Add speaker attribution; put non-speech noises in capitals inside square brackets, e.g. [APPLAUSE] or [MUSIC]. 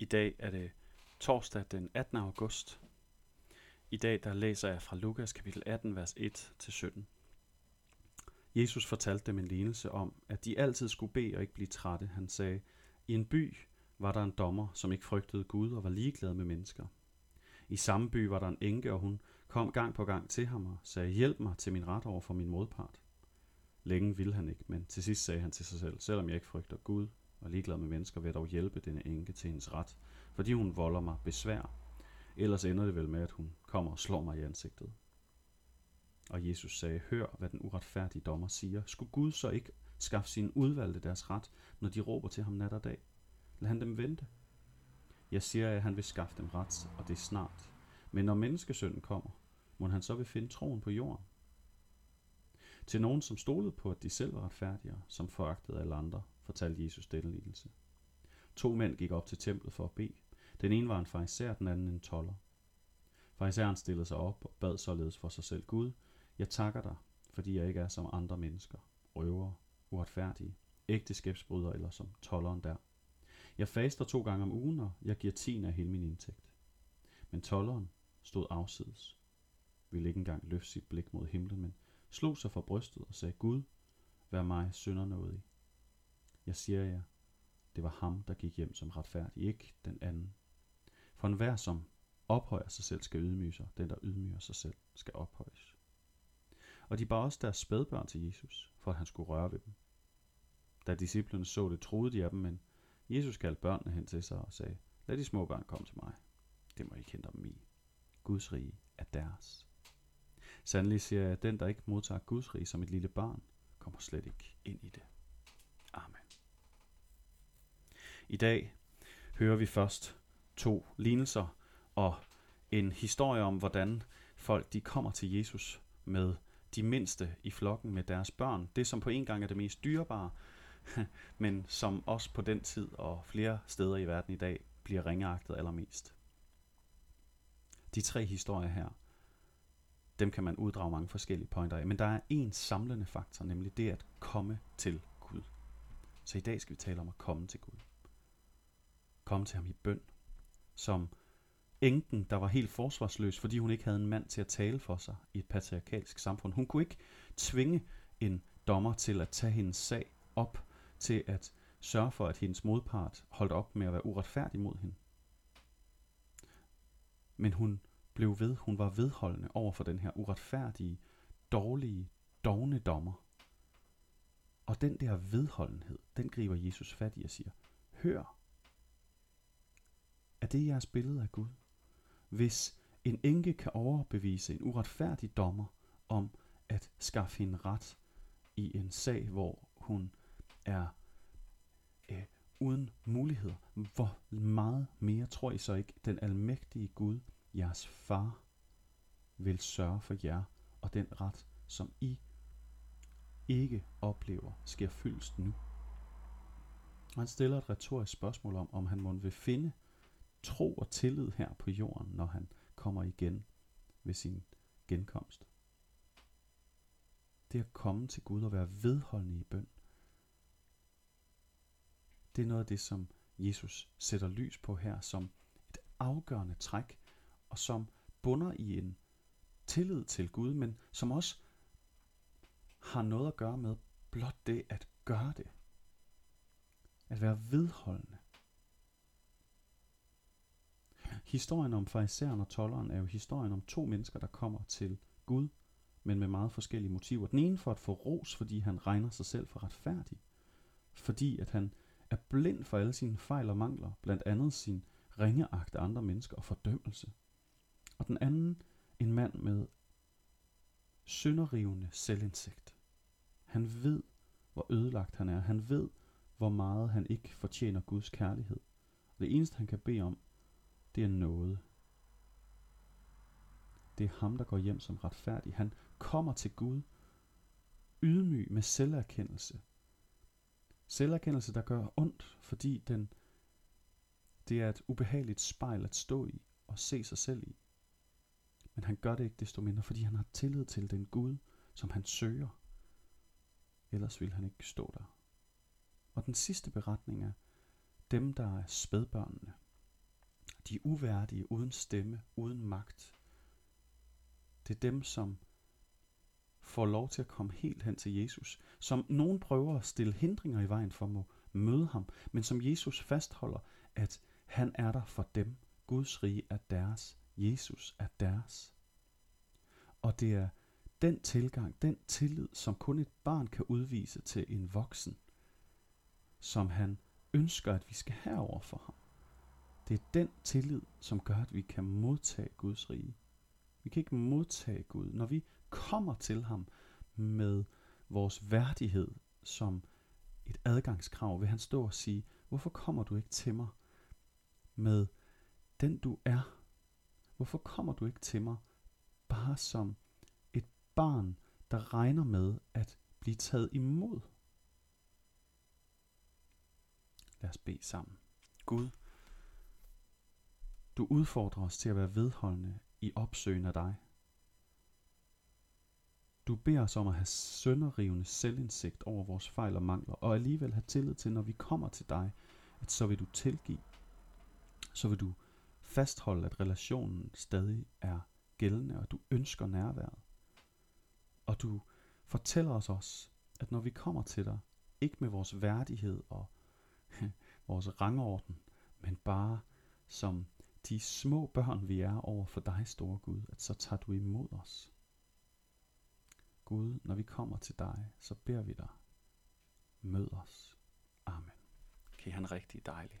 Speaker 1: I dag er det torsdag den 18. august. I dag der læser jeg fra Lukas kapitel 18, vers 1-17. Jesus fortalte dem en lignelse om, at de altid skulle bede og ikke blive trætte. Han sagde, i en by var der en dommer, som ikke frygtede Gud og var ligeglad med mennesker. I samme by var der en enke, og hun kom gang på gang til ham og sagde, hjælp mig til min ret over for min modpart. Længe ville han ikke, men til sidst sagde han til sig selv, selvom jeg ikke frygter Gud og ligeglad med mennesker, vil jeg dog hjælpe denne enke til hendes ret, fordi hun volder mig besvær. Ellers ender det vel med, at hun kommer og slår mig i ansigtet. Og Jesus sagde, hør, hvad den uretfærdige dommer siger. Skulle Gud så ikke skaffe sine udvalgte deres ret, når de råber til ham nat og dag? Lad han dem vente. Jeg siger, at han vil skaffe dem ret, og det er snart. Men når menneskesønnen kommer, må han så vil finde troen på jorden. Til nogen, som stolede på, at de selv var retfærdige, som foragtede alle andre, fortalte Jesus dette lignelse. To mænd gik op til templet for at bede. Den ene var en fariser, den anden en toller. Fariseren stillede sig op og bad således for sig selv. Gud, jeg takker dig, fordi jeg ikke er som andre mennesker, røver, uretfærdige, ægteskabsbrydere eller som tolleren der. Jeg faster to gange om ugen, og jeg giver tiende af hele min indtægt. Men tolleren stod afsides, ville ikke engang løfte sit blik mod himlen, men slog sig for brystet og sagde, Gud, vær mig synder noget i. Jeg siger jer, det var ham, der gik hjem som retfærdig, ikke den anden. For enhver, som ophøjer sig selv, skal ydmyge sig. Den, der ydmyger sig selv, skal ophøjes. Og de bar også deres spædbørn til Jesus, for at han skulle røre ved dem. Da disciplene så det, troede de af dem, men Jesus kaldte børnene hen til sig og sagde, lad de små børn komme til mig. Det må I kende dem i. Guds rige er deres. Sandelig siger jeg, at den, der ikke modtager Guds rige som et lille barn, kommer slet ikke ind i det. I dag hører vi først to lignelser og en historie om, hvordan folk de kommer til Jesus med de mindste i flokken med deres børn. Det, som på en gang er det mest dyrebare, [LAUGHS] men som også på den tid og flere steder i verden i dag bliver ringeagtet allermest. De tre historier her, dem kan man uddrage mange forskellige pointer af, men der er en samlende faktor, nemlig det at komme til Gud. Så i dag skal vi tale om at komme til Gud. Komme til ham i bøn, som enken, der var helt forsvarsløs, fordi hun ikke havde en mand til at tale for sig i et patriarkalsk samfund. Hun kunne ikke tvinge en dommer til at tage hendes sag op, til at sørge for, at hendes modpart holdt op med at være uretfærdig mod hende. Men hun blev ved, hun var vedholdende over for den her uretfærdige, dårlige, dogne dommer. Og den der vedholdenhed, den griber Jesus fat i og siger, hør, er det jeres billede af Gud? Hvis en enke kan overbevise en uretfærdig dommer om at skaffe hende ret i en sag, hvor hun er øh, uden muligheder, hvor meget mere tror I så ikke, den almægtige Gud, jeres far, vil sørge for jer og den ret, som I ikke oplever, sker fyldst nu. Og han stiller et retorisk spørgsmål om, om han må vil finde tro og tillid her på jorden, når han kommer igen ved sin genkomst. Det at komme til Gud og være vedholdende i bøn. Det er noget af det, som Jesus sætter lys på her som et afgørende træk, og som bunder i en tillid til Gud, men som også har noget at gøre med blot det at gøre det. At være vedholdende. Historien om fariseren og tolleren er jo historien om to mennesker, der kommer til Gud, men med meget forskellige motiver. Den ene for at få ros, fordi han regner sig selv for retfærdig. Fordi at han er blind for alle sine fejl og mangler, blandt andet sin ringeagt af andre mennesker og fordømmelse. Og den anden, en mand med synderivende selvindsigt. Han ved, hvor ødelagt han er. Han ved, hvor meget han ikke fortjener Guds kærlighed. Og det eneste, han kan bede om, det er noget. Det er ham, der går hjem som retfærdig. Han kommer til Gud ydmyg med selverkendelse. Selverkendelse, der gør ondt, fordi den, det er et ubehageligt spejl at stå i og se sig selv i. Men han gør det ikke desto mindre, fordi han har tillid til den Gud, som han søger. Ellers vil han ikke stå der. Og den sidste beretning er dem, der er spædbørnene. De er uværdige, uden stemme, uden magt. Det er dem, som får lov til at komme helt hen til Jesus, som nogen prøver at stille hindringer i vejen for må møde ham, men som Jesus fastholder, at han er der for dem. Guds rige er deres. Jesus er deres. Og det er den tilgang, den tillid, som kun et barn kan udvise til en voksen, som han ønsker, at vi skal have over for ham. Det er den tillid, som gør, at vi kan modtage Guds rige. Vi kan ikke modtage Gud. Når vi kommer til ham med vores værdighed som et adgangskrav, vil han stå og sige, hvorfor kommer du ikke til mig med den du er? Hvorfor kommer du ikke til mig bare som et barn, der regner med at blive taget imod? Lad os bede sammen. Gud, du udfordrer os til at være vedholdende i opsøgen af dig. Du beder os om at have sønderrivende selvindsigt over vores fejl og mangler, og alligevel have tillid til, når vi kommer til dig, at så vil du tilgive. Så vil du fastholde, at relationen stadig er gældende, og du ønsker nærværet. Og du fortæller os også, at når vi kommer til dig, ikke med vores værdighed og [LAUGHS] vores rangorden, men bare som de små børn, vi er over for dig, store Gud, at så tager du imod os. Gud, når vi kommer til dig, så beder vi dig, mød os. Amen. Kan okay, han rigtig dejlig.